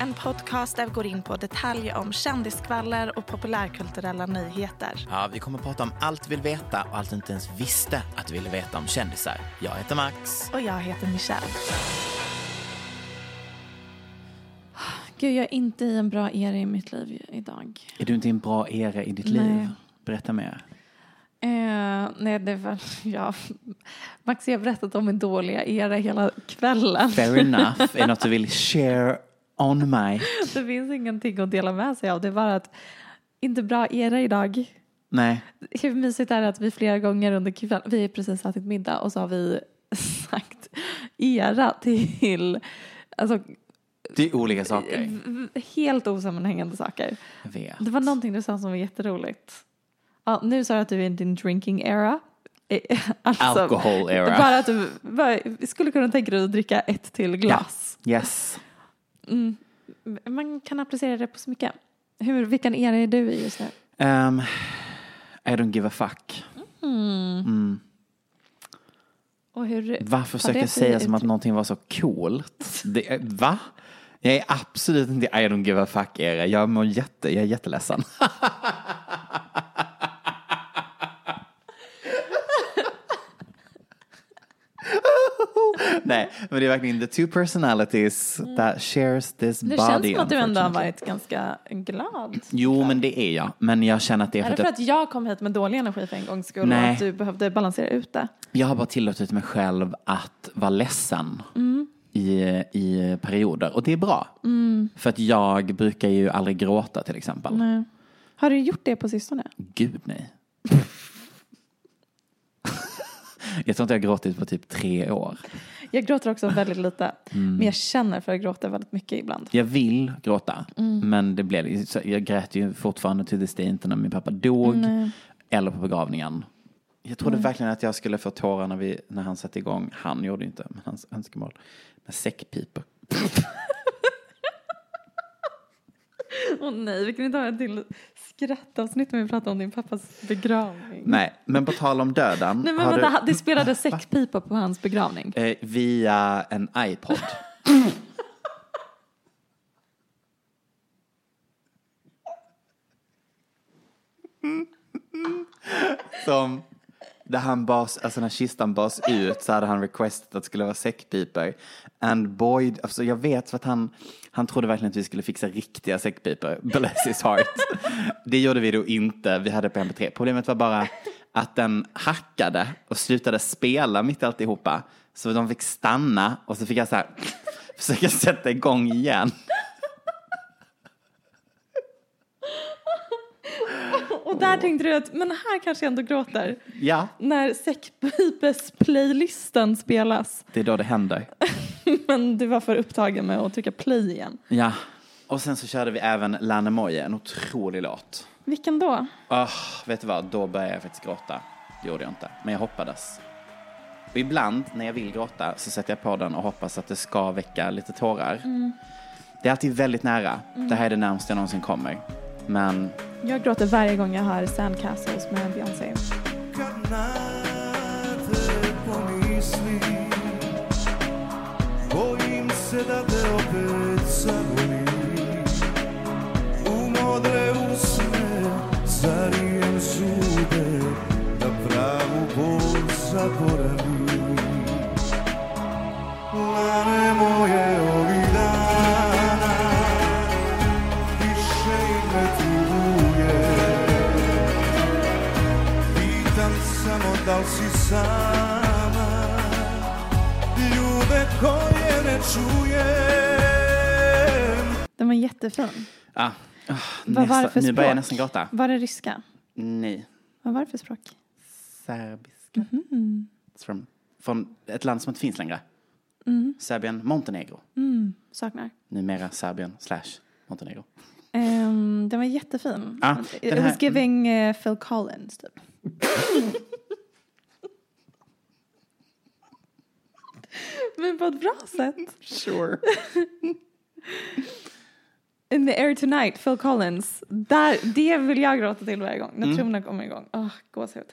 en podcast där vi går in på detaljer om kändiskvaller och populärkulturella nyheter. Ja, vi kommer att prata om allt vi vill veta och allt du inte ens visste att du ville veta om kändisar. Jag heter Max. Och jag heter Michelle. Gud, jag är inte i en bra era i mitt liv idag. Är du inte i en bra era i ditt Nej. liv? Berätta mer. Eh, nej, det var... Ja. Max, jag har berättat om min dåliga era hela kvällen. Fair enough. Är det något du vill share on mig? Det finns ingenting att dela med sig av. Det är bara att inte bra era idag. Nej. Hur mysigt är det att vi flera gånger under kvällen, vi har precis ätit middag och så har vi sagt era till alltså, Det är olika saker. helt osammanhängande saker. Jag vet. Det var någonting du sa som var jätteroligt. Ja, nu sa du att du är i din drinking era. Eh, Alltså, Alcohol era. Bara att du bara, skulle kunna tänka dig att dricka ett till glas. Yes. Mm. Man kan applicera det på så mycket. Hur, vilken era är du i just nu? Um, I don't give a fuck. Mm. Och hur Varför försöker jag säga som att någonting var så coolt? Det, va? Jag är absolut inte I don't give a fuck era. Jag mår jätte, jag är jätteledsen. Nej, men det är verkligen the two personalities that shares this Det body. känns som att du ändå har varit ganska glad. Jo, men det är jag. Men jag känner att det är Är för det att för att jag kom hit med dålig energi för en gångs skull och Nej. att du behövde balansera ut det? Jag har bara tillåtit mig själv att vara ledsen Mm. i, i perioder. Och det är bra. För att jag brukar ju aldrig gråta till exempel. Nej. Har du gjort det på sistone? Gud nej. Jag tror inte jag har gråtit på typ tre år. Jag gråter också väldigt lite. Mm. Men jag känner för att gråta väldigt mycket ibland. Jag vill gråta. Mm. Men det blev, jag grät ju fortfarande till this day inte när min pappa dog. Nej. Eller på begravningen. Jag trodde verkligen att jag skulle få tårar när, vi, när han satte igång. Han gjorde inte, men hans önskemål. Med säckpipor. Åh nej, vi kan inte ha en till skrattavsnitt när vi pratar om din pappas begravning. Nej, men på tal om döden. Nej men vänta, du, det spelade säckpipa på hans begravning. eh, via en iPod. Som, där han bas, alltså när kistan bars ut så hade han requestat att det skulle vara säckpipor. And boy, alltså jag vet för att han, han trodde verkligen att vi skulle fixa riktiga säckpipor. Bless his heart. Det gjorde vi då inte, vi hade på MP3. Problemet var bara att den hackade och slutade spela mitt i alltihopa. Så de fick stanna och så fick jag så här försöka sätta igång igen. Och där tänkte du att, men här kanske jag ändå gråter. Ja, När säckpipes-playlisten spelas. det är då det händer. Men du var för upptagen med att trycka play igen. Ja, och sen så körde vi även Lannemoje, en otrolig låt. Vilken då? Oh, vet du vad, då började jag faktiskt gråta. Det gjorde jag inte, men jag hoppades. Och ibland när jag vill gråta så sätter jag på den och hoppas att det ska väcka lite tårar. Det är alltid väldigt nära. Det här är det närmaste jag någonsin kommer. Men Jag gråter varje gång jag hör Sandcastles med Beyoncé. Kanate sama Ljude koje ne čujem Den var jättefin. ah, ah, Vad var det för nu börjar jag nästan gråta. Var det ryska? Nej, Vad var det för språk? serbiska. Från, från ett land som inte finns längre. Serbien, Montenegro. Saknar. Numera Serbien slash Montenegro. Um, den var jättefin. Ah, It den här- was giving eh, Phil Collins typ. Men på ett bra sätt. Sure. In the air tonight, Phil Collins. Där, det vill jag gråta till varje gång. När Mm. trummorna kommer igång. Åh, gåshud.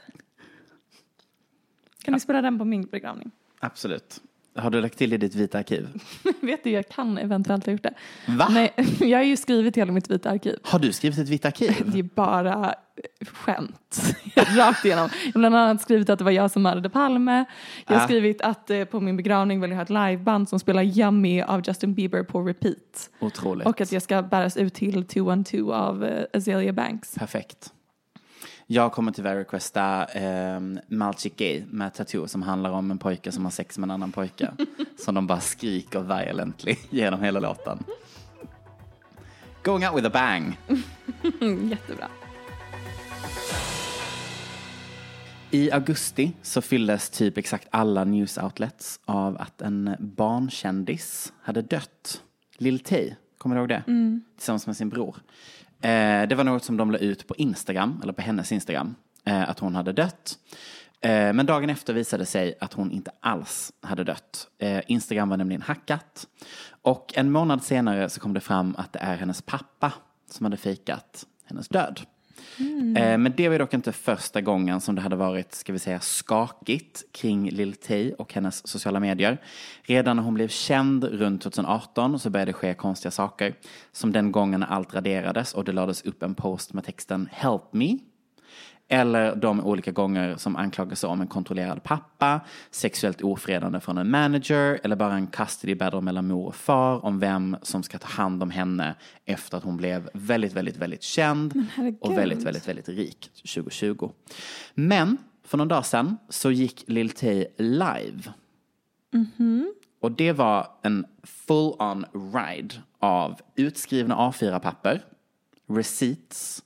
Kan du spela den på min begravning? Absolut. Har du lagt till i ditt vita arkiv? Vet du, jag kan eventuellt ha gjort det. Va? Nej, jag har ju skrivit hela mitt vita arkiv. Har du skrivit ett vitt arkiv? Det är bara skämt. Rakt igenom. Jag har bland annat skrivit att det var jag som mördade Palme. Jag har Ah. skrivit att eh, på min begravning vill jag ha ett liveband som spelar Yummy av Justin Bieber på repeat. Otroligt. Och att jag ska bäras ut till 212 av eh, Azalea Banks. Perfekt. Jag kommer tyvärr requesta eh, Malchik Gay med tattoo som handlar om en pojke som har sex med en annan pojke. som de bara skriker violently genom hela låten. Going out with a bang. Mm, jättebra. I augusti så fylldes typ exakt alla news outlets av att en barnkändis hade dött. Lill Tay, kommer du ihåg det? Tillsammans med sin bror. Eh, det var något som de la ut på Instagram, eller på hennes Instagram, eh, att hon hade dött. Eh, men dagen efter visade det sig att hon inte alls hade dött. Eh, Instagram var nämligen hackat. Och en månad senare så kom det fram att det är hennes pappa som hade fejkat hennes död. Mm. Eh, men det var dock inte första gången som det hade varit, ska vi säga, skakigt kring Lil Tay och hennes sociala medier. Redan när hon blev känd runt 2018 så började det ske konstiga saker. Som den gången när allt raderades och det lades upp en post med texten “Help me” Eller de olika gånger som anklagelser om en kontrollerad pappa, sexuellt ofredande från en manager eller bara en custody battle mellan mor och far om vem som ska ta hand om henne efter att hon blev väldigt, väldigt, väldigt känd och väldigt, väldigt, väldigt rik 2020. Men för någon dag sedan så gick Lil Tay live. Och det var en full-on ride av utskrivna A4-papper, receipts,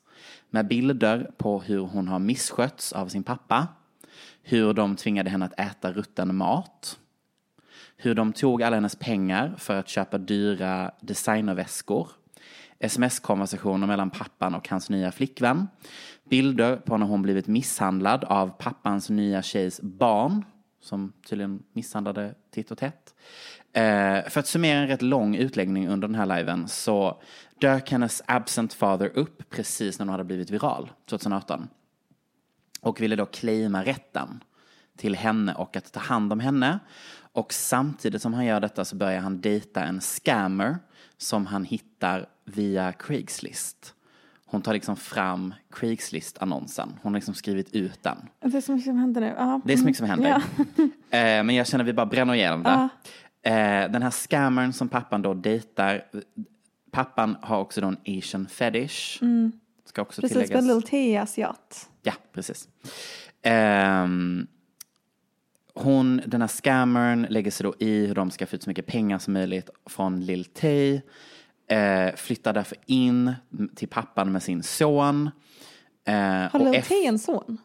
med bilder på hur hon har misskötts av sin pappa, hur de tvingade henne att äta rutten mat, hur de tog alla hennes pengar för att köpa dyra designerväskor, sms-konversationer mellan pappan och hans nya flickvän, bilder på när hon blivit misshandlad av pappans nya tjejs barn, som tydligen misshandlade titt och tätt. Eh, för att summera en rätt lång utläggning under den här liven så dök hennes absent father upp precis när hon hade blivit viral 2018 och ville då claima rätten till henne och att ta hand om henne. Och samtidigt som han gör detta så börjar han dejta en scammer som han hittar via Craigslist. Hon tar liksom fram Craigslist-annonsen. Hon har liksom skrivit ut den. Det är så mycket som händer nu. Ja. Det är så mycket som händer. Ja. Eh, men jag känner att vi bara bränner igenom det. Eh, den här scammern som pappan då dejtar. Pappan har också då en asian fetish. Ska också Mm. Precis, tilläggas. Lil Tay är asiat. Ja, precis. Ehm, hon, den här scammern lägger sig då i hur de ska få ut så mycket pengar som möjligt från Lil Tay. Eh, flyttar därför in till pappan med sin son. Eh, Har Lil eff- Tay en son?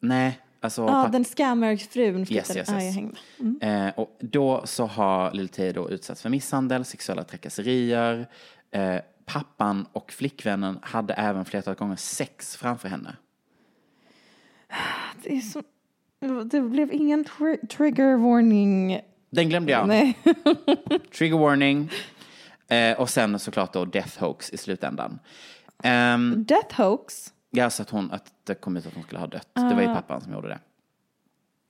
Nej, alltså Ja, papp- den scammer-frun Yes, flyttade. yes, yes. hängde med. Eh, och då så har Lil Tay då utsatts för misshandel, sexuella trakasserier. Eh, pappan och flickvännen hade även flertalet gånger sex framför henne. Det så... Det blev ingen tri- trigger warning. Den glömde jag. Nej. Trigger warning. Eh, och sen såklart då Death Hoax i slutändan. Um, Death hoax. ja, så att, hon, att det kom ut att hon skulle ha dött. Det var ju Ah. pappan som gjorde det.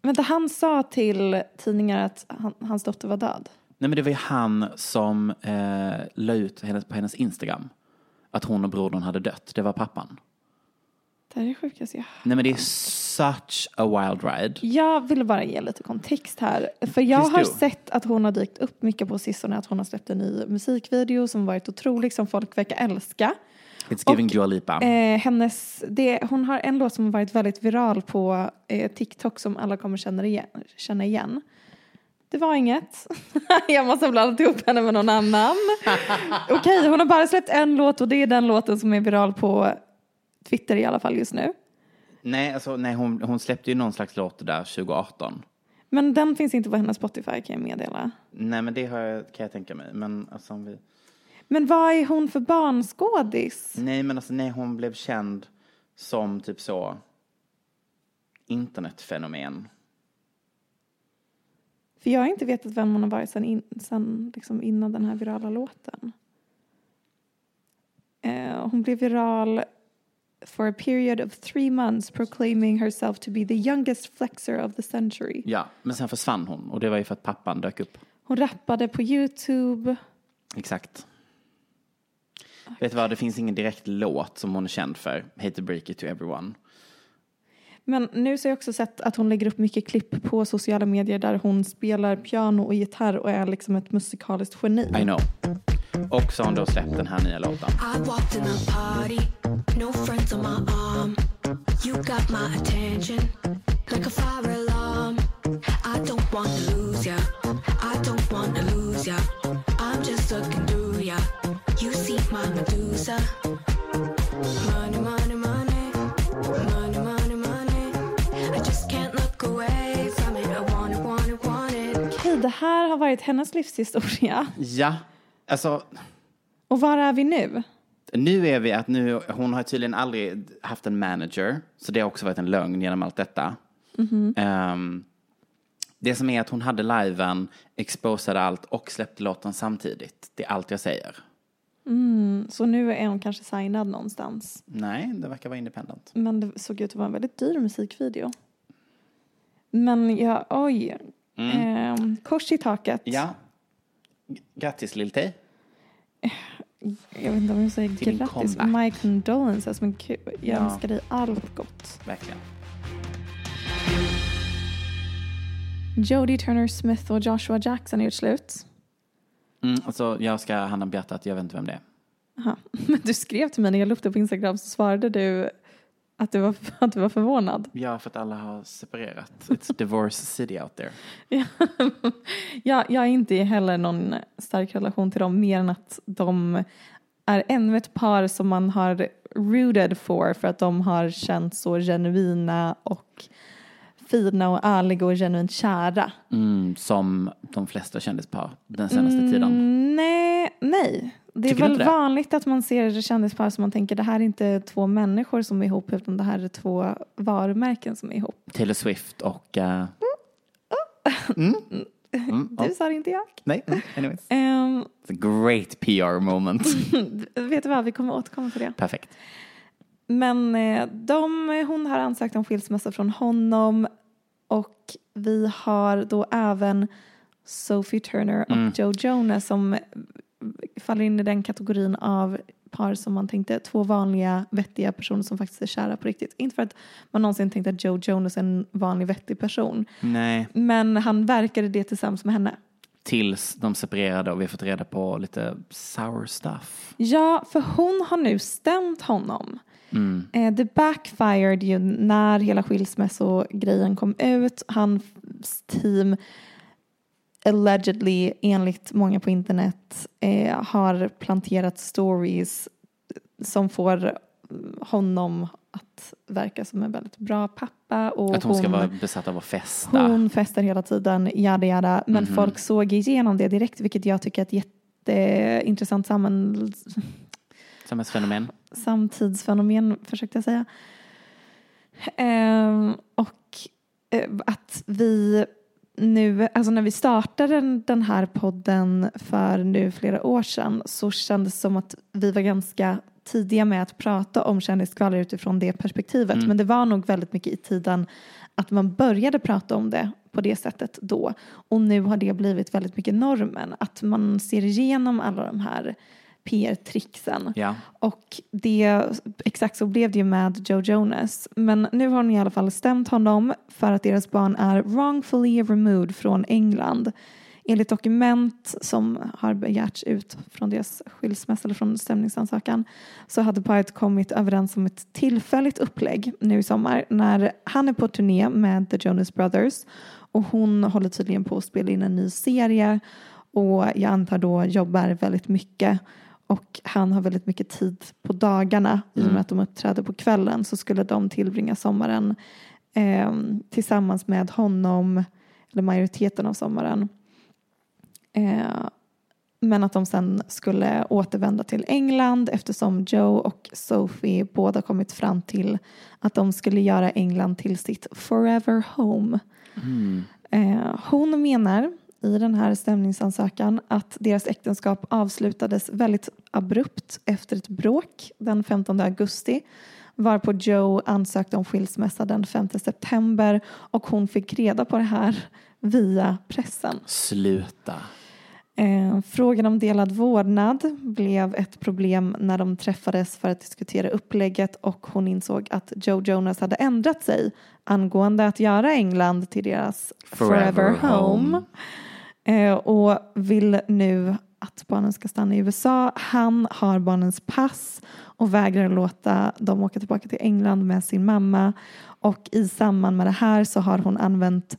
Vänta, han sa till tidningar att han, hans dotter var död. Nej men det var ju han som eh, la ut hennes, på hennes Instagram att hon och brodern hade dött. Det var pappan. Det här är det sjukaste jag Nej men det är such a wild ride. Jag ville bara ge lite kontext här. För jag Please har do. sett att hon har dykt upp mycket på sistone. Att hon har släppt en ny musikvideo som varit otrolig, som folk verkar älska. It's giving Dua Lipa. Eh, hennes, det, hon har en låt som har varit väldigt viral på eh, TikTok som alla kommer känna igen. Känna igen. Det var inget. jag måste ha blandat ihop henne med någon annan. Okej, hon har bara släppt en låt och det är den låten som är viral på Twitter i alla fall just nu. Nej, alltså, nej hon, hon släppte ju någon slags låt där 2018. Men den finns inte på hennes Spotify kan jag meddela. Nej men det har jag, kan jag tänka mig. Men alltså, vi... Men vad är hon för barnskådis? Nej men alltså nej, hon blev känd som typ så internetfenomen. För jag har inte vetat vem hon har varit sen, in, sen liksom innan den här virala låten. Eh, hon blev viral for a period of three months proclaiming herself to be the youngest flexer of the century. Ja, men sen försvann hon och det var ju för att pappan dök upp. Hon rappade på Youtube. Exakt. Vet du vad, det finns ingen direkt låt som hon är känd för. Hate to break it to everyone. Men nu så har jag också sett att hon lägger upp mycket klipp på sociala medier där hon spelar piano och gitarr och är liksom ett musikaliskt geni. I know. Och så har hon då släppt den här nya låten. Här har varit hennes livshistoria. Ja, alltså Och var är vi nu? nu är vi att nu, hon har tydligen aldrig haft en manager. Så det har också varit en lögn genom allt detta. Ehm, det som är att hon hade liven, exposade allt och släppte låten samtidigt. Det är allt jag säger. Så nu är hon kanske signad någonstans. Nej, det verkar vara independent. Men det såg ut att vara en väldigt dyr musikvideo. Men ja, oj. Ehm, kors i taket. Ja. Grattis Lill. Jag vet inte om jag säger Till grattis. My condolences. Men gud, jag Ja. önskar dig allt gott. Verkligen. Jodie Turner Smith och Joshua Jackson är gjort slut. Mm, alltså, jag ska handen på hjärtat, jag vet inte vem det är. Aha. Men du skrev till mig när jag la upp det på Instagram så svarade du att du var, att du var förvånad. Ja, för att alla har separerat. It's divorce city out there. Ja, jag har inte heller någon stark relation till dem mer än att de är ännu ett par som man har rooted for för att de har känt så genuina och fina och ärliga och genuint kära. Mm, som de flesta kändispar den senaste tiden. Mm, nej, nej. Det är väl det? vanligt att man ser kändisar som man tänker det här är inte två människor som är ihop utan det här är två varumärken som är ihop. Taylor Swift och... eh, mm, Du sa det inte jag. nej, mm, anyways. Ehm, It's a great PR moment. vet du vad, vi kommer återkomma till det. Perfekt. Men eh, de, hon har ansökt om skilsmässa från honom och vi har då även Sophie Turner och Joe Jonas som faller in i den kategorin av par som man tänkte två vanliga vettiga personer som faktiskt är kära på riktigt. Inte för att man någonsin tänkte att Joe Jonas är en vanlig vettig person Nej, men han verkade det tillsammans med henne. tills de separerade och vi har fått reda på lite sour stuff. Ja, för hon har nu stämt honom. Eh, det backfired ju när hela skilsmässogrejen kom ut. Hans team allegedly, enligt många på internet, eh, har planterat stories som får honom att verka som en väldigt bra pappa. Och Att hon ska vara besatt av att festa. hon festar hela tiden, jada jada. Men Mhm. folk såg igenom det direkt, vilket jag tycker är ett jätteintressant samman, Samhällsfenomen. samtidsfenomen, försökte jag säga. Ehm, och eh, att vi nu, alltså när vi startade den, här podden för nu flera år sedan så kändes det som att vi var ganska tidiga med att prata om kändiskvaller utifrån det perspektivet. Men det var nog väldigt mycket i tiden att man började prata om det på det sättet då. Och nu har det blivit väldigt mycket normen. Att man ser igenom alla de här PR-tricksen. Ja. Och det, exakt så blev det ju med Joe Jonas. Men nu har hon i alla fall stämt honom för att deras barn är wrongfully removed från England. Enligt dokument som har begärts ut från deras skilsmässa eller från stämningsansökan så hade paret kommit överens om ett tillfälligt upplägg nu i sommar när han är på turné med The Jonas Brothers och hon håller tydligen på att spela in en ny serie och jag antar då jobbar väldigt mycket och han har väldigt mycket tid på dagarna i och med att de uppträder på kvällen så skulle de tillbringa sommaren eh, tillsammans med honom eller majoriteten av sommaren. Eh, men att de sen skulle återvända till England eftersom Joe och Sophie båda kommit fram till att de skulle göra England till sitt forever home. Eh, hon menar i den här stämningsansökan att deras äktenskap avslutades väldigt abrupt efter ett bråk den 15 augusti varpå Joe ansökte om skilsmässa den 5 september och hon fick reda på det här via pressen. Sluta. Eh, frågan om delad vårdnad blev ett problem när de träffades för att diskutera upplägget och hon insåg att Joe Jonas hade ändrat sig angående att göra England till deras forever, Forever home. home. Eh, och vill nu att barnen ska stanna i USA. Han har barnens pass och vägrar låta dem åka tillbaka till England med sin mamma. Och i samband med det här så har hon använt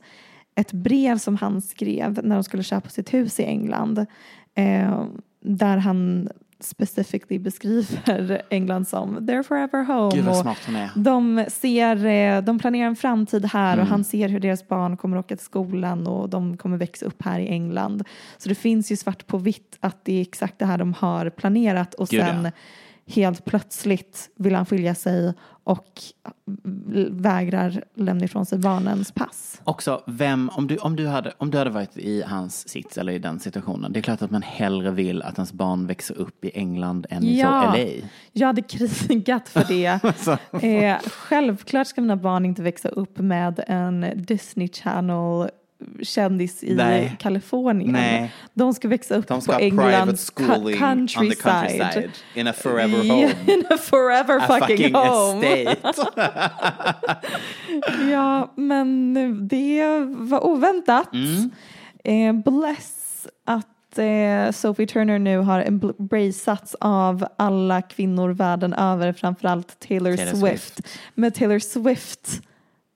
ett brev som han skrev när de skulle köpa sitt hus i England. Eh, där han specifically beskriver England som their forever home. Gud vad smart hon är. de, ser, eh, de planerar en framtid här och han ser hur deras barn kommer åka till skolan och de kommer växa upp här i England. Så det finns ju svart på vitt att det är exakt det här de har planerat och Gud, sen ja. Helt plötsligt vill han skilja sig och vägrar lämna ifrån sig barnens pass. Också, vem, om du, om, du hade, om du hade varit i hans sits eller i den situationen, det är klart att man hellre vill att ens barn växer upp i England än i Ja. LA. Jag hade krigat för det. eh, självklart ska mina barn inte växa upp med en Disney Channel kändis i Nej. Kalifornien. Nej. De ska växa upp ska på Englands countryside. countryside in a forever home. In a forever A fucking, fucking home. estate. Ja, men det var oväntat. Mm. Eh, bless att eh, Sophie Turner nu har embraceats av alla kvinnor världen över, framförallt Taylor, Taylor Swift. Swift. Med Taylor Swift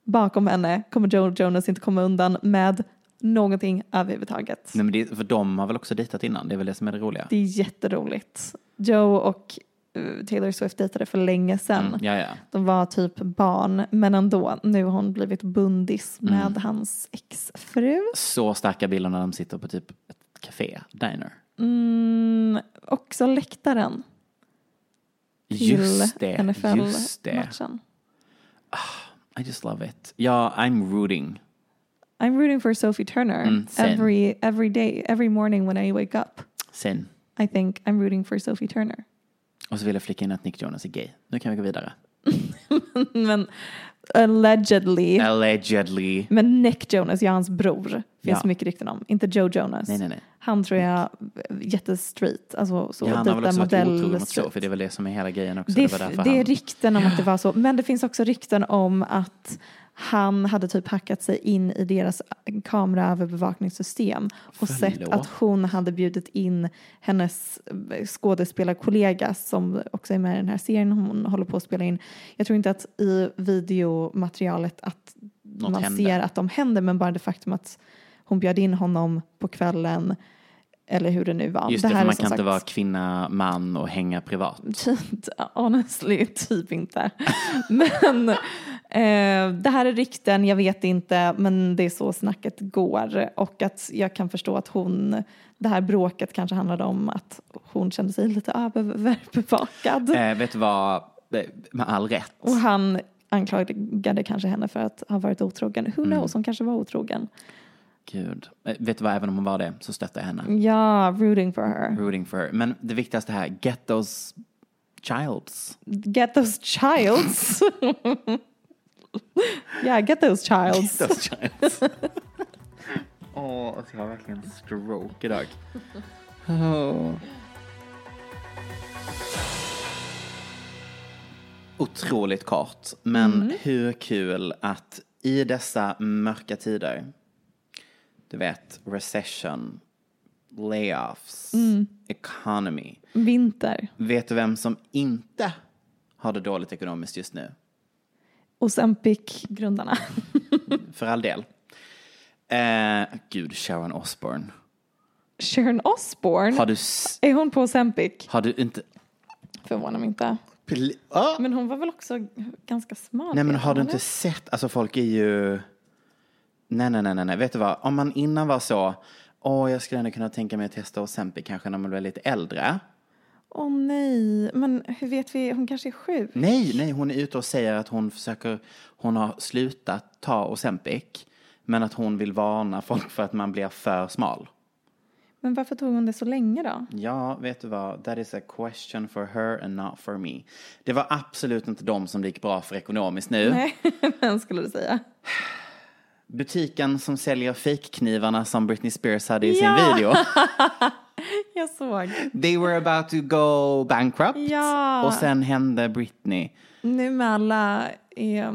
bakom henne kommer Joe Jonas inte komma undan med någonting överhuvudtaget. Nej, men det, för de har väl också dejtat innan, det är väl det som är det roliga. Det är jätteroligt. Joe och eh, Taylor Swift dejtade för länge sedan. Mm, ja, ja. De var typ barn, men ändå. Nu har hon blivit bundis Mm. med hans exfru. Så starka bilder när de sitter på typ ett café, diner. Mm, också läktaren Just det, just det. NFL-matchen. I just love it. Ja, I'm rooting. I'm rooting for Sophie Turner Mm, every, every day, every morning when I wake up. Sen. I think I'm rooting for Sophie Turner. Och så vill jag flika in att Nick Jonas är gay. Nu kan vi gå vidare. men allegedly. Allegedly. Men Nick Jonas, ja hans bror, finns Ja. mycket rykten om. Inte Joe Jonas. Nej, nej, nej. Han tror jag jättestreet, alltså så Ja, han har väl också varit modell otrogen mot street. Sophie, det är väl det som är hela grejen också. Det, Det, det är han... rykten om att det var så. Men det finns också rykten om att han hade typ hackat sig in i deras kameraöverbevakningssystem och sett Förlåt? att hon hade bjudit in hennes skådespelarkollega som också är med i den här serien hon håller på att spela in. Jag tror inte att i videomaterialet att Något man hände. ser att de händer men bara det faktum att hon bjöd in honom på kvällen eller hur det nu var. Just det, här för man kan inte sagt- vara kvinna, man och hänga privat. Honestly, typ inte. men eh, det här är rykten, jag vet inte, men det är så snacket går. Och att jag kan förstå att hon, det här bråket kanske handlade om att hon kände sig lite överbevakad. Eh, vet du vad, Eh, med all rätt. Och han anklagade kanske henne för att ha varit otrogen. Who Mm. knows, hon kanske var otrogen. Gud. Eh, Vet du vad, även om hon var det så stöttar jag henne. Ja, rooting for her. Rooting for her. Men det viktigaste här, get those childs. Get those childs. yeah, get those childs. Those childs. Åh, alltså jag har verkligen stroke idag. Åh. Otroligt kort, men hur kul att i dessa mörka tider, du vet, recession, layoffs, economy. Vinter. Vet du vem som inte har det dåligt ekonomiskt just nu? Ozempic-grundarna. För all del. Eh, gud, Sharon Osbourne. Sharon Osbourne. Har du, Är hon på Ozempic? har du inte... Förvånar mig inte. Pl- Ah! Men hon var väl också ganska smart? Nej men har du inte sett, alltså folk är ju... Nej, nej, nej, nej, vet du vad? Om man innan var så, åh jag skulle ändå kunna tänka mig att testa Ozempic kanske när man blir lite äldre. Åh nej, men hur vet vi? Hon kanske är sjuk. Nej, nej, hon är ute och säger att hon försöker, hon har slutat ta Ozempic, men att hon vill varna folk för att man blir för smal. Men varför tog hon det så länge då? Ja, vet du vad? That is a question for her and not for me. Det var absolut inte de som det gick bra för ekonomiskt nu. Nej, vem skulle du säga? Butiken som säljer fejkknivarna som Britney Spears hade i sin Ja. video. Jag såg. They were about to go bankrupt. Ja. Och sen hände Britney. Nu med alla eh,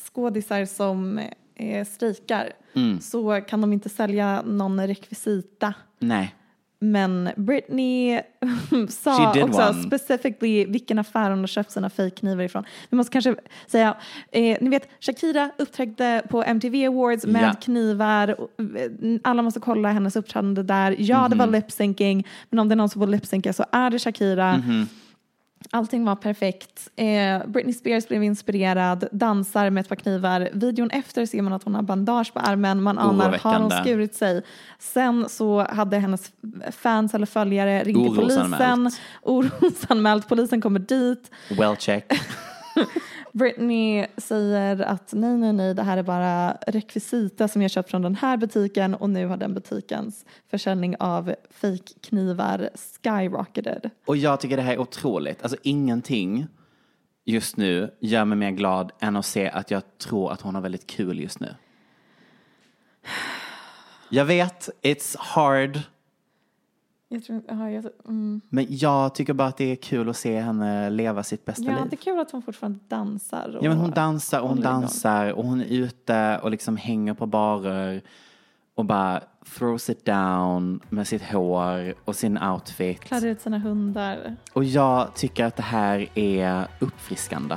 skådisar som eh, strejkar Mm. så kan de inte sälja någon rekvisita. Nej. Men Britney sa också one. specifically vilken affär hon har köpt sina fejkknivar ifrån. Vi måste kanske säga, eh, ni vet Shakira uppträdde på MTV Awards med Ja. knivar. Eh, Alla måste kolla hennes uppträdande där. Ja, det var Mhm. lip-syncing, men om det är någon som får lip-synka så är det Shakira. Mhm. Allting var perfekt. Eh, Britney Spears blev inspirerad, dansar med ett par knivar. Videon efter ser man att hon har bandage på armen. Man anar, har hon skurit sig? Sen så hade hennes fans eller följare ringt till polisen. Orosanmält. Polisen kommer dit. Well check. Britney säger att nej, nej, nej, det här är bara rekvisita som jag köpt från den här butiken och nu har den butikens försäljning av fejkknivar skyrocketed. Och jag tycker det här är otroligt. Alltså ingenting just nu gör mig mer glad än att se att jag tror att hon har väldigt kul just nu. Jag vet, it's hard. Jag tror, ja, jag, mm. Men jag tycker bara att det är kul att se henne leva sitt bästa ja, liv. det är kul att hon fortfarande dansar. Och Ja men hon dansar och hon dansar och hon är ute och liksom hänger på barer och bara throws it down med sitt hår och sin outfit. Klädde ut sina hundar. Och jag tycker att det här är uppfriskande.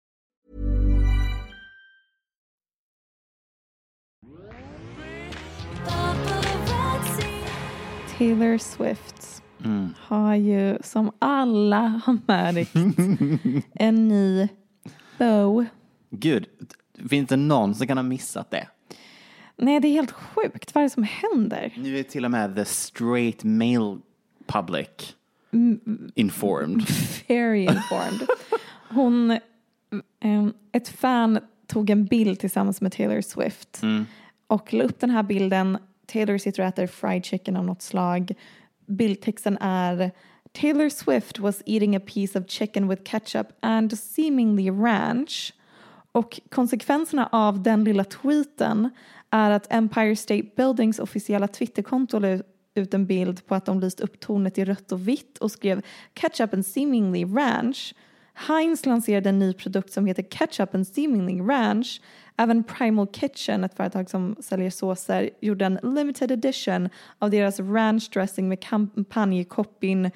Taylor Swift Mm. har ju som alla har märkt en ny bow. Gud, finns det någon som kan ha missat det? Nej, det är helt sjukt. Vad är det som händer? Nu är till och med the straight male public informed. Very informed. Hon, ehm, ett fan tog en bild tillsammans med Taylor Swift och la upp den här bilden Taylor sitter och äter fried chicken av något slag. Bildtexten är Taylor Swift was eating a piece of chicken with ketchup and seemingly ranch. Och konsekvenserna av den lilla tweeten är att Empire State Buildings officiella Twitterkonto la ut en bild på att de lyst upp tornet i rött och vitt och skrev Ketchup and seemingly ranch. Heinz lanserade en ny produkt som heter Ketchup and seemingly ranch. Även Primal Kitchen, ett företag som säljer såser, gjorde en limited edition av deras ranch dressing med kampanjkoppin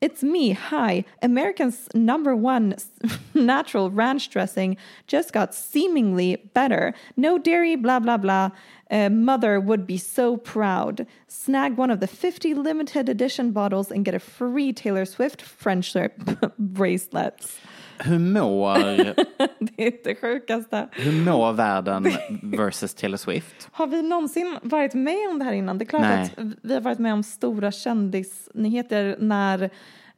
It's me, hi. America's number one natural ranch dressing just got seemingly better. No dairy, blah, blah, blah. Uh, mother would be so proud. Snag one of the 50 limited edition bottles and get a free Taylor Swift friendship bracelets. Hur mår, Det är det sjukaste. hur mår världen versus Taylor Swift? Har vi någonsin varit med om det här innan? Det är klart Nej. att vi har varit med om stora kändisnyheter när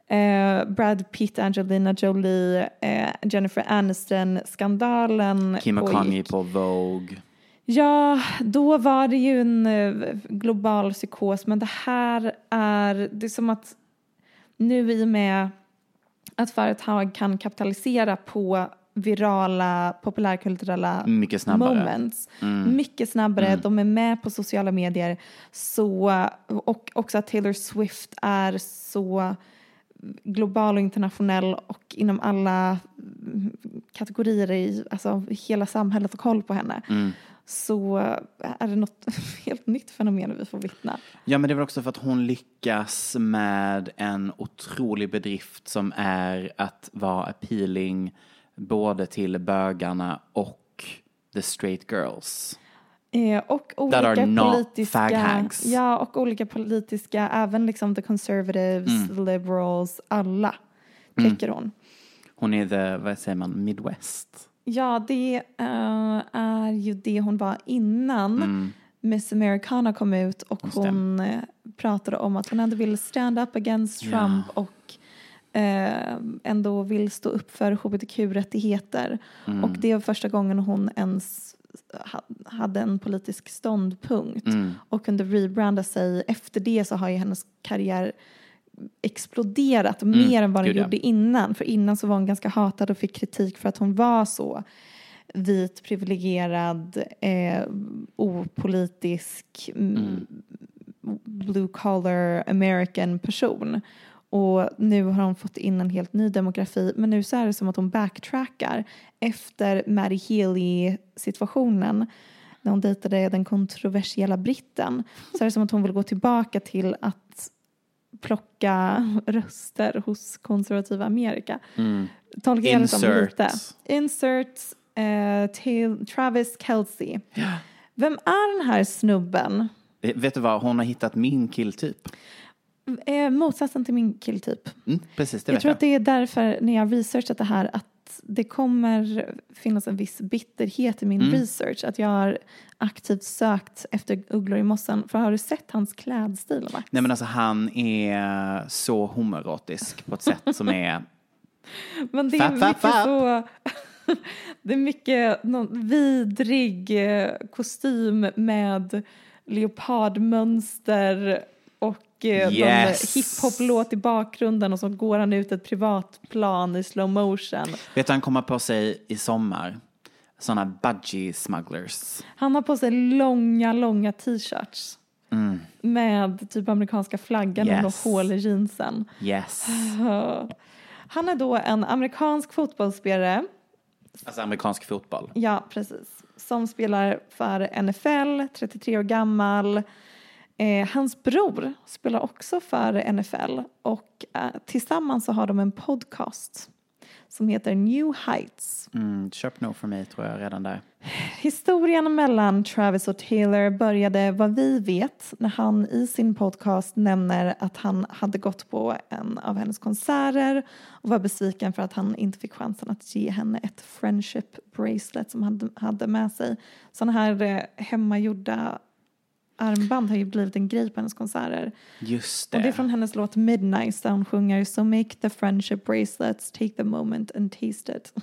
eh, Brad Pitt, Angelina Jolie, eh, Jennifer Aniston-skandalen Kim och. Kanye på Vogue. Ja, då var det ju en eh, global psykos, men det här är, det är som att nu i och med att företag kan kapitalisera på virala populärkulturella Mycket snabbare. moments. Mycket snabbare, de är med på sociala medier. Så, och också att Taylor Swift är så global och internationell och inom alla mm, kategorier i alltså, hela samhället har koll på henne så är det något helt nytt fenomen vi får vittna. Ja, men det är väl också för att hon lyckas med en otrolig bedrift som är att vara appealing både till bögarna och the straight girls. Eh, och olika politiska, ja, och olika politiska, även liksom the conservatives, Mm. liberals, alla täcker hon. Hon är the, vad säger man, midwest. Ja, det eh, är ju det hon var innan Miss Americana kom ut och Mm. Hon eh, pratade om att hon ändå vill stand up against Trump och eh, ändå vill stå upp för hbtq-rättigheter. Mm. Och det var första gången hon ens ha- hade en politisk ståndpunkt Mm. och kunde rebranda sig. Efter det så har ju hennes karriär exploderat mer än vad den Mm. gud, ja. gjorde innan. För innan så var hon ganska hatad och fick kritik för att hon var så vit, privilegierad, eh, opolitisk, mm. blue collar American person. Och nu har hon fått in en helt ny demografi. Men nu så är det som att hon backtrackar efter Maddie Healy-situationen när hon dejtade den kontroversiella britten. Så är det som att hon vill gå tillbaka till att plocka röster hos konservativa Amerika. Jag det som Insert. lite. Insert eh, till Travis Kelce. Vem är den här snubben? Eh, Vet du vad, hon har hittat min killtyp. Eh, motsatsen till min killtyp. Mm, precis, det Jag tror jag. att det är därför när jag researchat det här att det kommer finnas en viss bitterhet i min Mm. research. Att jag har aktivt sökt efter ugglor i mossen. För har du sett hans klädstil Max? Nej men alltså han är så homoerotisk på ett sätt som är Men det är Fap, mycket fap. så... det är mycket någon vidrig eh, kostym med leopardmönster och Yes. någon hiphop-låt i bakgrunden och så går han ut ett privatplan i slow motion. Vet du han kommer på sig i sommar? Sådana budgie smugglers. Han har på sig långa, långa t-shirts med typ amerikanska flaggan och Yes. något hål i jeansen. Yes. Han är då en amerikansk fotbollsspelare Alltså amerikansk fotboll. Ja, precis. Som spelar för NFL, 33 år gammal. Eh, hans bror spelar också för NFL och eh, tillsammans så har de en podcast som heter New Heights. Mm, köp nog för mig tror jag redan där. Historien mellan Travis och Taylor började vad vi vet när han i sin podcast nämner att han hade gått på en av hennes konserter och var besviken för att han inte fick chansen att ge henne ett friendship bracelet som han hade med sig. Sådana här eh, hemmagjorda armband har ju blivit en grej på hennes konserter. Just Och det är det. från hennes låt Midnight där hon sjunger So make the friendship bracelets, take the moment and taste it.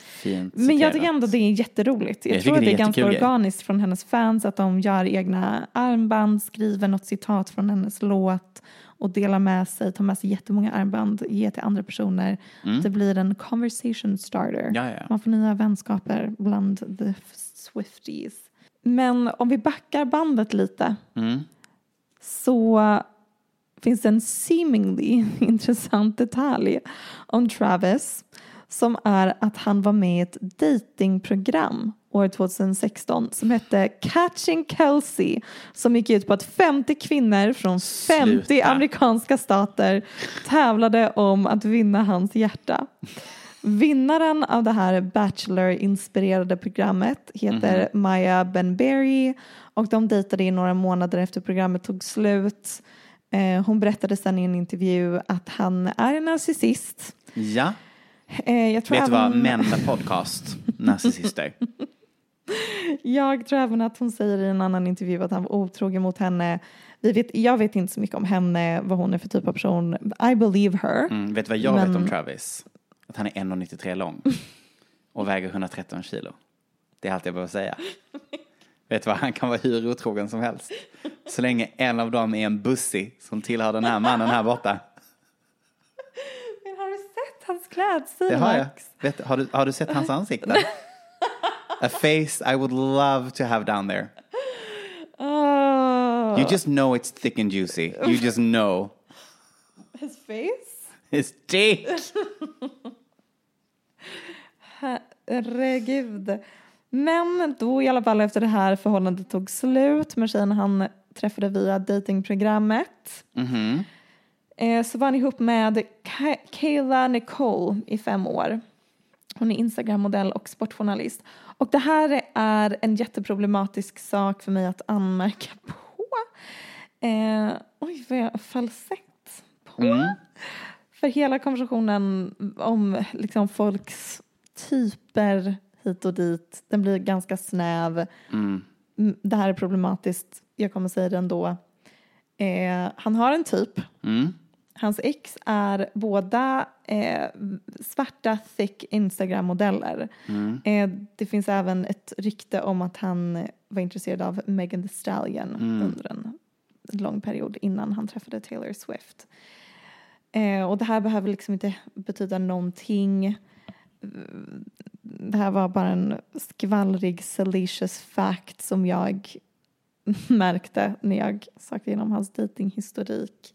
Fint Men jag tycker ändå det är jätteroligt. Jag, Jag tror att det det är ganska organiskt från hennes fans att de gör egna armband, skriver något citat från hennes låt och delar med sig, tar med sig jättemånga armband, ger till andra personer. Det blir en conversation starter. Mm. Ja, ja. Man får nya vänskaper bland the Swifties. Men om vi backar bandet lite Mm. så finns det en seemingly intressant detalj om Travis som är att han var med i ett datingprogram år 2016 som hette Catching Kelsey som gick ut på att 50 kvinnor från 50 Sluta. amerikanska stater tävlade om att vinna hans hjärta. Vinnaren av det här Bachelor-inspirerade programmet heter Maya Benberry och de dejtade i några månader efter programmet tog slut. Eh, hon berättade sen i en intervju att han är en narcissist. Ja, Eh, jag, tror vet du vad? även, Män med podcast, narcissister. jag tror även att hon säger i en annan intervju att han var otrogen mot henne. Vi vet, jag vet inte så mycket om henne, vad hon är för typ av person. I believe her. Mm, vet du vad jag vet Men- om Travis? Att han är 1,93 lång och väger 113 kilo. Det är allt jag behöver säga. Vet du vad, han kan vara hur otrogen som helst. Så länge en av dem är en bussi som tillhör den här mannen här borta. Men har du sett hans klädstil Det har jag. Vet, har, du, har du sett hans ansikte? A face I would love to have down there. Oh, You just know it's thick and juicy. You just know. his face? His dick! Herregud. Men då i alla fall efter det här förhållandet tog slut med tjejen han träffade via datingprogrammet Mhm. eh, så var han ihop med Ka- Kayla Nicole i fem år. Hon är Instagram-modell och sportjournalist. Och det här är en jätteproblematisk sak för mig att anmärka på. Eh, oj, vad jag falsett på. För hela konversationen om liksom folks typer hit och dit, den blir ganska snäv. Mm, Det här är problematiskt, jag kommer säga det ändå. Eh, han har en typ. Mm. Hans ex är båda eh, svarta thick Instagram-modeller. Eh, det finns även ett rykte om att han var intresserad av Megan Thee Stallion under en lång period innan han träffade Taylor Swift. Eh, och det här behöver liksom inte betyda någonting. Det här var bara en skvallrig salacious fact som jag märkte när jag sökte igenom hans datinghistorik.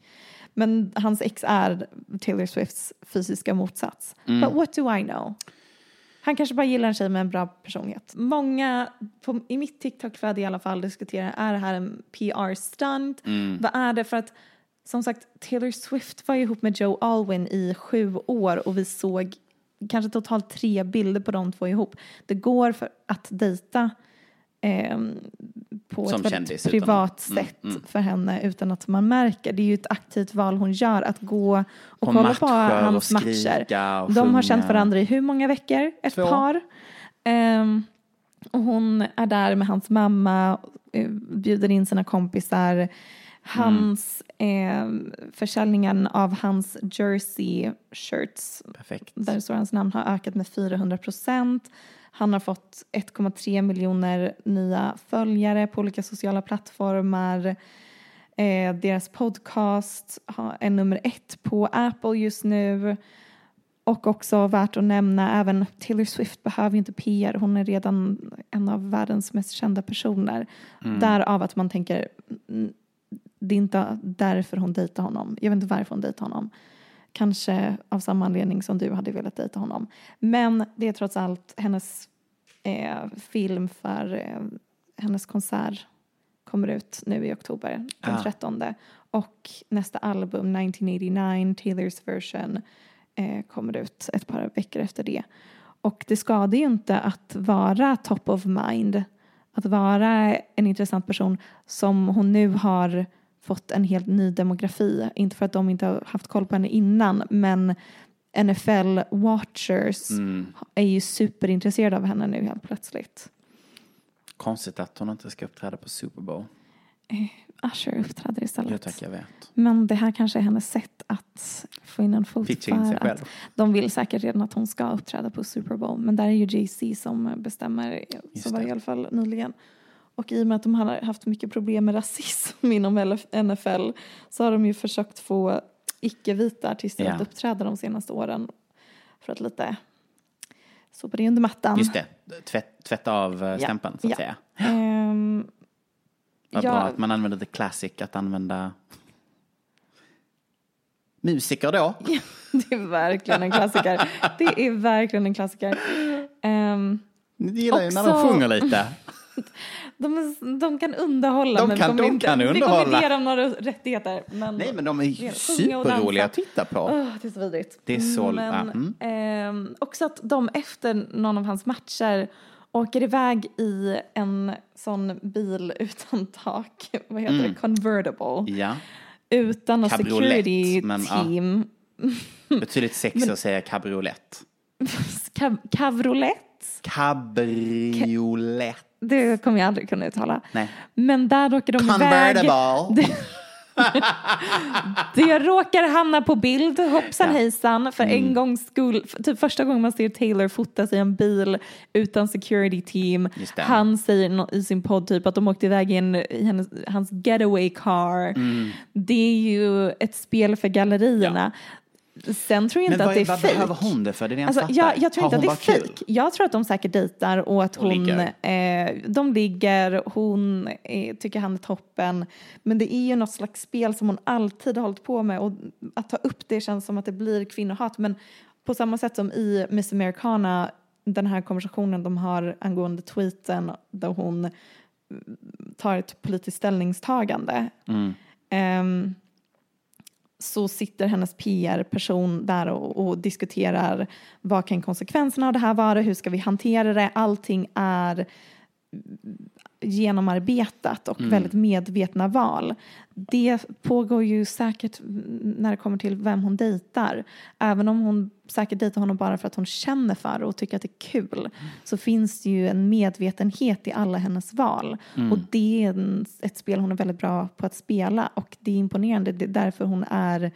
Men hans ex är Taylor Swifts fysiska motsats. But what do I know? Han kanske bara gillar en tjej med en bra personlighet. Många, på, i mitt TikTok-flöde i alla fall, diskuterar är det här en PR-stunt? Vad är det? För att som sagt, Taylor Swift var ihop med Joe Alwyn i sju år och vi såg kanske totalt tre bilder på de två ihop. Det går för att dejta ehm, på Som ett kändis utan- privat Mm, sätt för henne utan att man märker. Det är ju ett aktivt val hon gör att gå och På kolla på och hans matcher. och De har känt varandra i hur många veckor? Ett Två. par. Ehm, och hon är där med hans mamma, eh, bjuder in sina kompisar. Hans eh, försäljningen av hans jersey shirts Perfekt. där står hans namn har ökat med 400 procent. Han har fått 1,3 miljoner nya följare på olika sociala plattformar. Eh, deras podcast är nummer ett på Apple just nu. Och också värt att nämna, även Taylor Swift behöver inte PR. Hon är redan en av världens mest kända personer. Därav att man tänker, mm, det är inte därför hon dejtar honom. Jag vet inte varför hon dejtar honom. Kanske av samma anledning som du hade velat dejta honom. Men det är trots allt hennes eh, film för eh, hennes konsert kommer ut nu i oktober, den Ah. 13. Och nästa album, 1989, Taylors version, eh, kommer ut ett par veckor efter det. Och det skadar ju inte att vara top of mind, att vara en intressant person som hon nu har fått en helt ny demografi. Inte för att de inte har haft koll på henne innan, men NFL-watchers är ju superintresserade av henne nu helt plötsligt. Konstigt att hon inte ska uppträda på Super Bowl. Usher uppträder istället. Jo tack, jag vet. Men det här kanske är hennes sätt att få in en fot Pitcha in sig själv. de vill säkert redan att hon ska uppträda på Super Bowl. Men där är ju Jay-Z som bestämmer, så var det i alla fall nyligen. Och i och med att de har haft mycket problem med rasism inom NFL så har de ju försökt få icke-vita artister Ja. att uppträda de senaste åren för att lite sopa det under mattan. Just det, Tvätt, tvätta av eh, stämpeln så att ja. säga. Ehm, Vad ja, bra att man använder the classic, att använda musiker då. Det är verkligen en klassiker. Det är verkligen en klassiker. Ehm, Ni gillar ju när de Också- sjunger lite. De, de kan underhålla. De men kan- kommer de inte, kan Vi kommer underhålla. inte ge dem några rättigheter. Men, Nej men de är ju superroliga att titta på. Åh, det är så vidrigt. Det är så- Men ja, mm. ehm, också att de efter någon av hans matcher åker iväg i en sån bil utan tak. Vad heter Mm. det? Convertible. Ja, Utan något security men, ja. team. betydligt sexigt att säga cabriolet. Cabriolet. Cabriolet. Det kommer jag aldrig kunna uttala. Nej. Men där åker de iväg. Det råkar hamna på bild, hoppsan Ja. hejsan, för Mm. en gångs skull. Typ första gången man ser Taylor fotas i en bil utan security team. Han säger i sin podd typ att de åkte iväg i, en, i hennes, hans getaway car. Mm. Det är ju ett spel för gallerierna. Sen tror jag Men inte att vad, det är vad fake. behöver hon det för? Det är det Alltså, jag, jag tror inte att hon det är fejk. Jag tror att de säkert dejtar och att Och hon, ligger. eh, de ligger, hon eh, tycker han är toppen. Men det är ju något slags spel som hon alltid har hållit på med och att ta upp det känns som att det blir kvinnohat. Men på samma sätt som i Miss Americana, den här konversationen de har angående tweeten där hon mm, tar ett politiskt ställningstagande. Mm. Ehm, så sitter hennes PR-person där och, och diskuterar vad kan konsekvenserna av det här vara, hur ska vi hantera det, allting är genomarbetat och väldigt medvetna val. Det pågår ju säkert när det kommer till vem hon dejtar. Även om hon säkert dejtar honom bara för att hon känner för och tycker att det är kul så finns det ju en medvetenhet i alla hennes val. Och det är en, ett spel hon är väldigt bra på att spela och det är imponerande. Det är därför hon är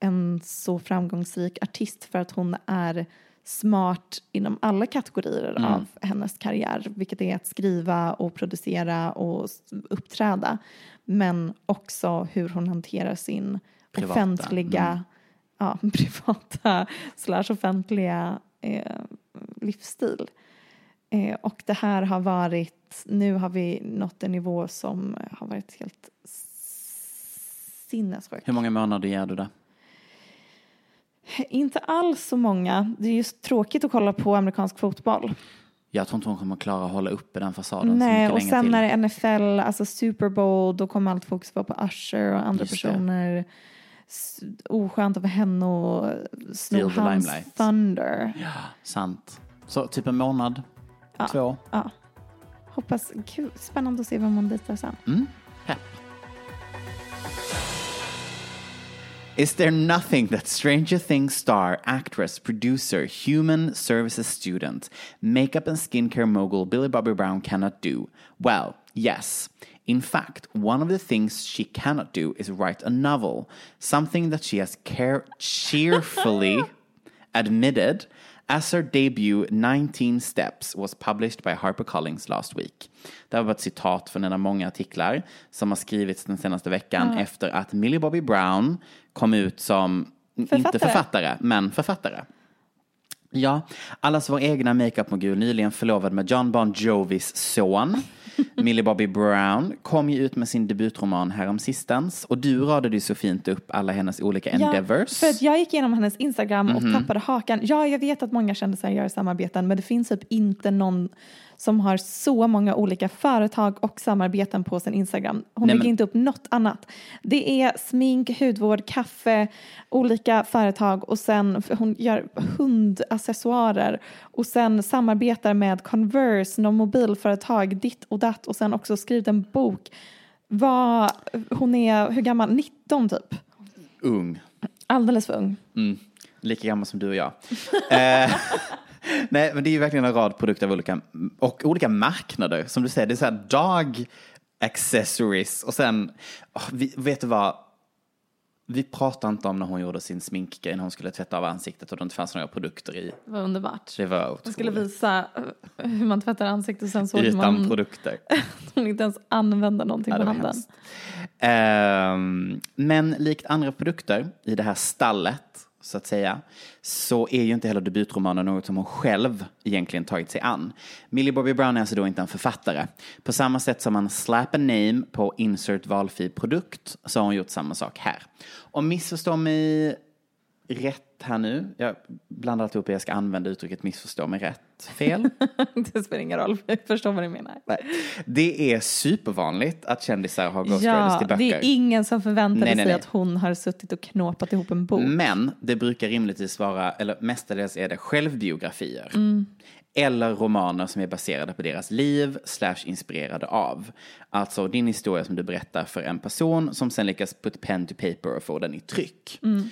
en så framgångsrik artist för att hon är smart inom alla kategorier av hennes karriär, vilket är att skriva och producera och uppträda, men också hur hon hanterar sin Privata, offentliga, ja, privata slash offentliga eh, livsstil. Eh, och det här har varit, nu har vi nått en nivå som har varit helt sinnessjuk. Hur många månader ger du det? Inte alls så många. Det är just tråkigt att kolla på amerikansk fotboll. Jag tror inte hon kommer klara att hålla uppe den fasaden Nej, så mycket och sen till. när det är NFL, alltså Super Bowl, då kommer allt fokus vara på Usher och andra Just det. personer. S- Oskönt av henne och sno hans thunder. Ja, sant. Så typ en månad, Ja. två. Ja. Hoppas, kul, spännande att se vem man dejtar sen. Mm. Pepp. Is there nothing that Stranger Things star, actress, producer, human services student, makeup and skincare mogul Billy Bobby Brown cannot do? Well, yes. In fact, one of the things she cannot do is write a novel, something that she has care- cheerfully admitted as her debut 19 Steps was published by HarperCollins last week. Det här var ett citat från en av många artiklar som har skrivits den senaste veckan efter att Millie Bobby Brown kom ut som, inte Författare. författare, men författare. Ja, allas vår egna makeupmogul nyligen förlovad med John Bon Jovis son. Millie Bobby Brown kom ju ut med sin debutroman häromsistens och du radade ju så fint upp alla hennes olika endeavors. Mhm. för att jag gick igenom hennes Instagram och tappade hakan. Ja, jag vet att många kändisar gör samarbeten, men det finns typ inte någon som har så många olika företag och samarbeten på sin Instagram. Hon Nej, lägger men- inte upp något annat. Det är smink, hudvård, kaffe, olika företag och sen hon gör hundaccessoarer och sen samarbetar med Converse, någon mobilföretag, ditt och datt och sen också skrivit en bok. Vad, hon är, hur gammal? 19 typ. Ung. Alldeles för ung. Mm. Lika gammal som du och jag. eh, nej, men det är ju verkligen en rad produkter av olika, och olika marknader. Som du säger, det är så här dag, accessories. Och sen, åh, vi, vet du vad? Vi pratar inte om när hon gjorde sin sminkgrej när hon skulle tvätta av ansiktet och det inte fanns några produkter i. Det var underbart. Det var Jag skulle otroligt. visa eh, hur man tvättar ansiktet och sen såg Utan man produkter. hon inte ens använda någonting Ja, på handen. hemskt. Ehm, men likt andra produkter i det här stallet, så att säga, så är ju inte heller debutromanen något som hon själv egentligen tagit sig an. Millie Bobby Brown är alltså då inte en författare. På samma sätt som man slap a name på insert valfri produkt så har hon gjort samma sak här. Och missförstå mig rätt här nu. Jag blandar alltid upp jag ska använda uttrycket missförstå mig rätt. Fel? det spelar ingen roll, jag förstår vad du menar. Nej. Det är supervanligt att kändisar har ghostwriters Ja, till böcker. det är ingen som förväntade Nej, nej, sig att hon har suttit och knåpat ihop en bok. Men det brukar rimligtvis vara, eller mestadels är det självbiografier. Mm. Eller romaner som är baserade på deras liv slash inspirerade av. Alltså din historia som du berättar för en person som sen lyckas put pen to paper och få den i tryck. Mm.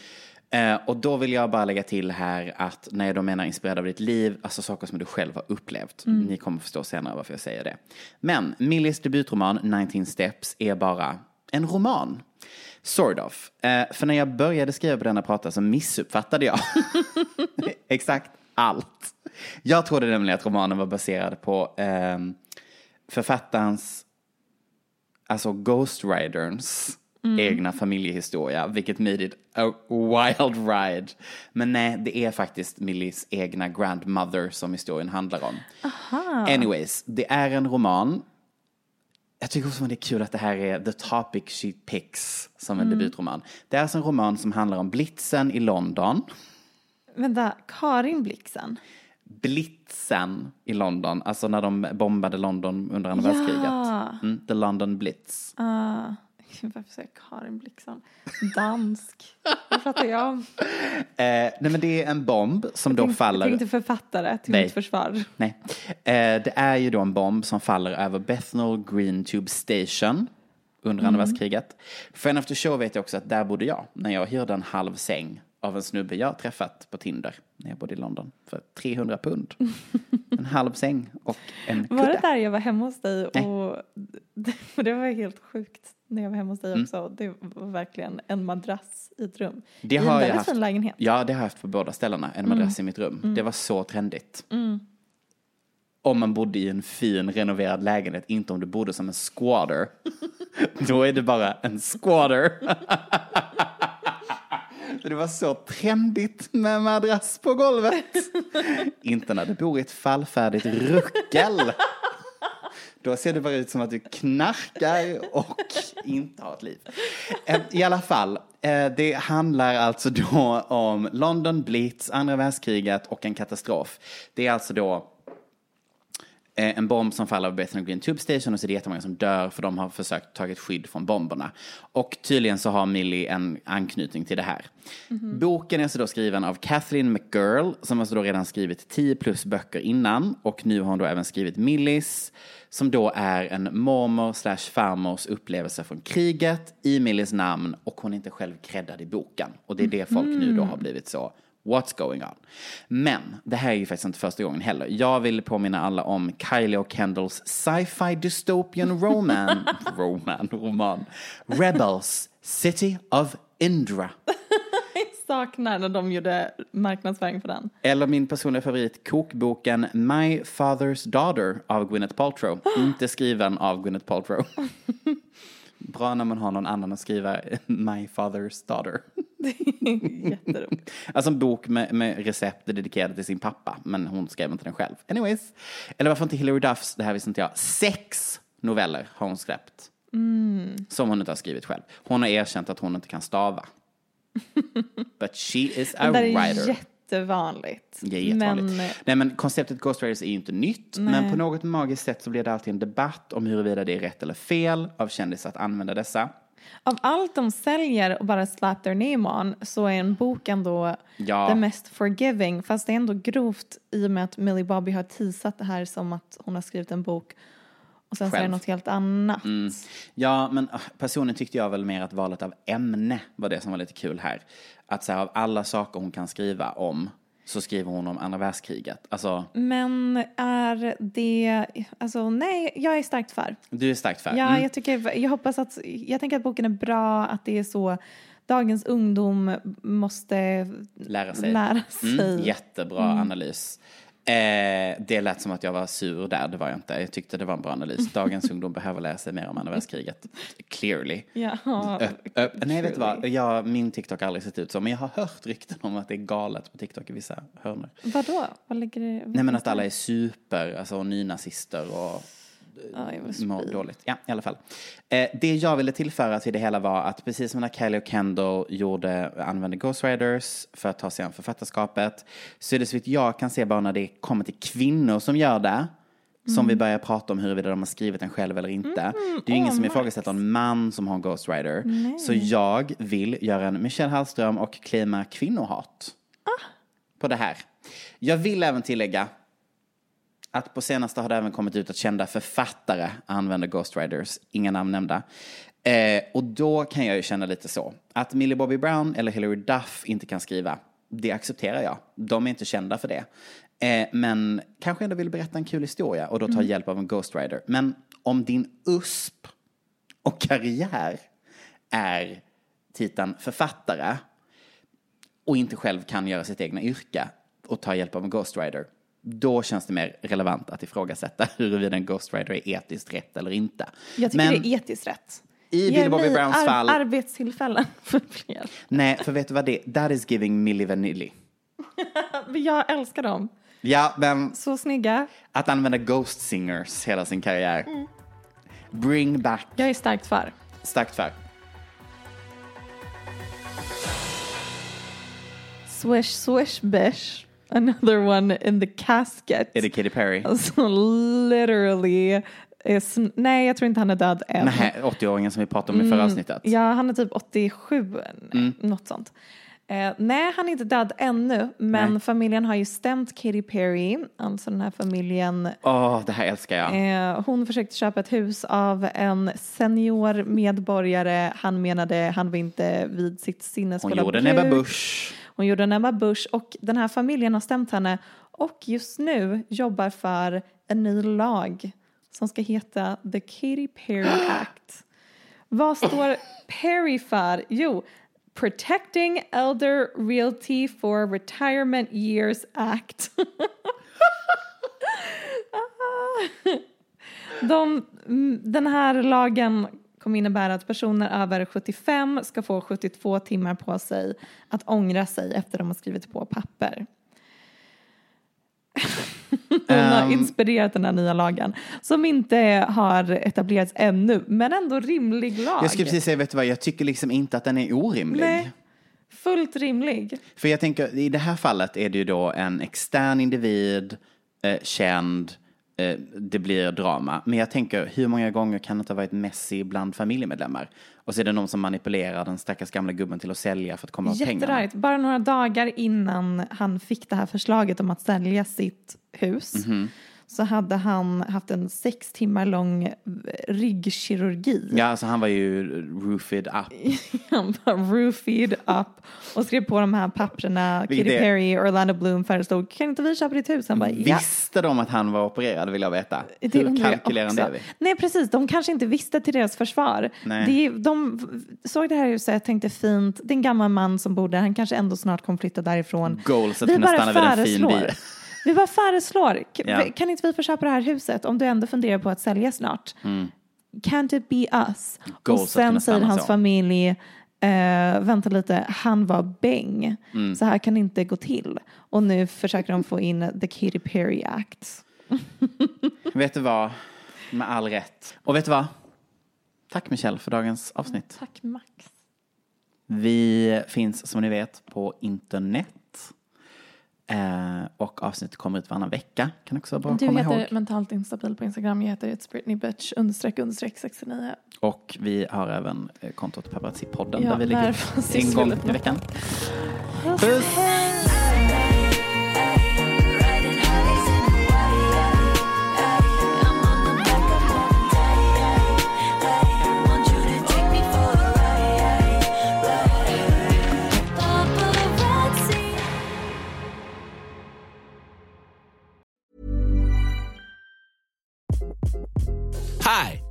Eh, och då vill jag bara lägga till här att när jag då menar inspirerad av ditt liv, alltså saker som du själv har upplevt. Mm. Ni kommer förstå senare varför jag säger det. Men Millies debutroman 19 Steps är bara en roman. Sort of. Eh, för när jag började skriva på denna prata så missuppfattade jag exakt allt. Jag trodde nämligen att romanen var baserad på eh, författarens, alltså Ghostwriterns egna familjehistoria, vilket made it a wild ride. Men nej, det är faktiskt Millies egna grandmother som historien handlar om. Anyways, det är en roman. Jag tycker också att det är kul att det här är the topic she picks som en debutroman. Det är alltså en roman som handlar om blitzen i London. Vänta, Karin Blixen? Blitzen i London, alltså när de bombade London under andra Ja. världskriget. Mm, the London Blitz. Uh, varför säger jag Karin Blixen? Dansk. Vad pratar jag om? Eh, nej men det är en bomb som då Jag faller. tänkte författare till Nej. mitt försvar. Nej. Eh, det är ju då en bomb som faller över Bethnal Green Tube Station under andra världskriget. För en after show vet jag också att där bodde jag när jag hyrde en halv säng av en snubbe jag träffat på Tinder när jag bodde i London för 300 pund. En halv säng och en Var det kudde. där jag var hemma hos dig och det, det var helt sjukt när jag var hemma hos Mm. dig också. Det var verkligen en madrass i ett rum. Det I en har jag väldigt haft. fin lägenhet. Ja, det har jag haft på båda ställena. En madrass i mitt rum. Det var så trendigt. Om man bodde i en fin renoverad lägenhet, inte om du bodde som en squatter. Då är det bara en squatter. Det var så trendigt med madrass på golvet. inte när du bor i ett fallfärdigt ruckel. Då ser det bara ut som att du knarkar och inte har ett liv. I alla fall, eh, det handlar alltså då om London Blitz, andra världskriget och en katastrof. Det är alltså då en bomb som faller över Bethnal Green Tube Station och så är det jättemånga som dör för de har försökt tagit skydd från bomberna. Och tydligen så har Millie en anknytning till det här. Boken är så då skriven av Kathleen McGirl som alltså då redan skrivit 10 plus böcker innan och nu har hon då även skrivit Millies som då är en mormor slash farmors upplevelse från kriget i Millies namn och hon är inte själv creddad i boken. Och det är det folk nu då har blivit så What's going on? Men det här är ju faktiskt inte första gången heller. Jag vill påminna alla om Kylie och Kendalls sci-fi dystopian roman, roman, roman, Rebels, City of Indra. Saknar när de gjorde marknadsföring för den. Eller min personliga favorit, kokboken My Father's Daughter av Gwyneth Paltrow. Inte skriven av Gwyneth Paltrow. Bra när man har någon annan att skriva My Father's Daughter. Jätteroligt. Alltså en bok med, med recept dedikerade till sin pappa, men hon skrev inte den själv. Anyways. Eller varför inte Hilary Duffs, det här visste inte jag, sex noveller har hon släppt. Som hon inte har skrivit själv. Hon har erkänt att hon inte kan stava. But she is a Det är writer. Jättevanligt. Det är jättevanligt. Men, Nej men konceptet Ghost Writers är ju inte nytt. Men Nej. på något magiskt sätt så blir det alltid en debatt om huruvida det är rätt eller fel av kändisar att använda dessa. av allt de säljer och bara slap their name on så är en bok ändå Ja. the mest forgiving. Fast det är ändå grovt i och med att Millie Bobby har teasat det här som att hon har skrivit en bok och sen så är det Själv. något helt annat. Ja, men ah, personligen tyckte jag väl mer att valet av ämne var det som var lite kul här. Att så här, av alla saker hon kan skriva om så skriver hon om andra världskriget. Alltså, Men är det, alltså nej, jag är starkt för. du är starkt för. Ja, Mm. jag, tycker, jag hoppas att, jag tänker att boken är bra, att det är så dagens ungdom måste Lära sig. lära sig. Mm, jättebra analys. Eh, det lät som att jag var sur där, det var jag inte. Jag tyckte det var en bra analys. Dagens ungdom behöver lära sig mer om andra världskriget. Clearly. Ja, Ö- ö- nej, vet du vad? Jag, min TikTok har aldrig sett ut så, men jag har hört rykten om att det är galet på TikTok i vissa hörnor. Vadå? Vad lägger det? Nej, men att alla är super, alltså nynazister och Ja, spy. dåligt. Ja, i alla fall. Eh, det jag ville tillföra till det hela var att precis som när Kelly och Kendall gjorde, använde Ghostwriters för att ta sig an författarskapet, så är det så vitt jag kan se bara när det kommer till kvinnor som gör det, som vi börjar prata om huruvida de har skrivit den själv eller inte. det är ju ingen åh, som ifrågasätter en man som har en ghostwriter. Så jag vill göra en Michelle Hallström och claima kvinnohat på det här. Jag vill även tillägga att på senaste har det även kommit ut att kända författare använder ghostwriters, inga namn nämnda. Eh, och då kan jag ju känna lite så, att Millie Bobby Brown eller Hilary Duff inte kan skriva, det accepterar jag. De är inte kända för det. Eh, men kanske ändå vill berätta en kul historia och då ta hjälp av en ghostwriter. Men om din USP och karriär är titeln författare och inte själv kan göra sitt egna yrke och ta hjälp av en ghostwriter, då känns det mer relevant att ifrågasätta huruvida en ghostwriter är etiskt rätt eller inte. Jag tycker Men det är etiskt rätt. i Billy Bobby Browns ar- fall, Arbetstillfällen för fler. nej, för vet du vad det är? That is giving Milli Vanilli. Jag älskar dem. Ja, men Så snygga. att använda ghost singers hela sin karriär. Bring back, Jag är starkt för. starkt för. Swish, swish, bish. Another one in the casket. Är det Katy Perry? Alltså literally. Is, nej, jag tror inte han är död än. Nej, 80-åringen som vi pratade om i förra avsnittet. Ja, han är typ 87, Mm. något sånt. Eh, nej, han är inte död ännu, men Nej. familjen har ju stämt Katy Perry, alltså den här familjen. Åh, det här älskar jag. Eh, hon försökte köpa ett hus av en senior medborgare. Han menade han var inte vid sitt Hon sinnesfulla gjorde en bruk. Ebba Busch. Hon gjorde en Ebba Busch och den här familjen har stämt henne och just nu jobbar för en ny lag som ska heta The Katy Perry Act. Vad står Perry för? Jo, Protecting Elder Realty for Retirement Years Act. De, mm, den här lagen kommer innebära att personer över 75 ska få 72 timmar på sig att ångra sig efter de har skrivit på papper. Hon har Ehm. inspirerat den här nya lagen som inte har etablerats ännu men ändå rimlig lag. Jag skulle precis säga, vet du vad, jag tycker liksom inte att den är orimlig. Nej, fullt rimlig. För jag tänker, i det här fallet är det ju då en extern individ, eh, känd, det blir drama. Men jag tänker, hur många gånger kan det inte ha varit Messi bland familjemedlemmar? Och så är det någon som manipulerar den stackars gamla gubben till att sälja för att komma åt pengarna. Bara några dagar innan han fick det här förslaget om att sälja sitt hus Mhm. Så hade han haft en sex timmar lång ryggkirurgi. Ja, alltså han var ju roofed up. Han var roofied up och skrev på de här papperna. Vilket Katy Perry, Orlando Bloom föreslog, kan inte vi köpa ditt hus? Han bara, ja. Visste de att han var opererad vill jag veta. Det Hur kalkylerande är vi? Nej precis, de kanske inte visste till deras försvar. Nej. Det, de såg det här huset, tänkte fint, det är en gammal man som bor där, han kanske ändå snart kommer flytta därifrån. Goals att Vi kunna bara stanna vid en fin föreslår. bil. Vi bara föreslår, Ja. kan inte vi få köpa det här huset om du ändå funderar på att sälja snart? Can't it be us? Mm. Goals och sen säger hans så. familj, eh, vänta lite, han var bäng. Mm. Så här kan det inte gå till. Och nu försöker de få in the Katy Perry Act. Vet du vad? Med all rätt. Och vet du vad? Tack Michelle för dagens avsnitt. Tack Max. Vi finns som ni vet på internet. Eh, och avsnittet kommer ut varannan vecka. Kan också att Du komma heter ihåg. mentalt instabil på Instagram. Jag heter It's Britney Bitch understreck understreck 69. Och vi har även eh, kontot Paparazzi-podden Ja, där vi fanns en gång i veckan. Puss!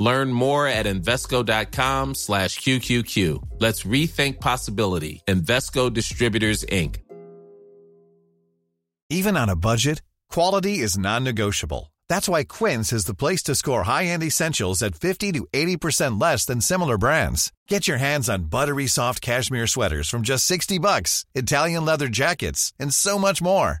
Learn more at Invesco.com slash QQQ. Let's rethink possibility. Investco Distributors, Inc. Even on a budget, quality is non-negotiable. That's why Quince is the place to score high-end essentials at 50 to 80% less than similar brands. Get your hands on buttery soft cashmere sweaters from just 60 bucks, Italian leather jackets, and so much more.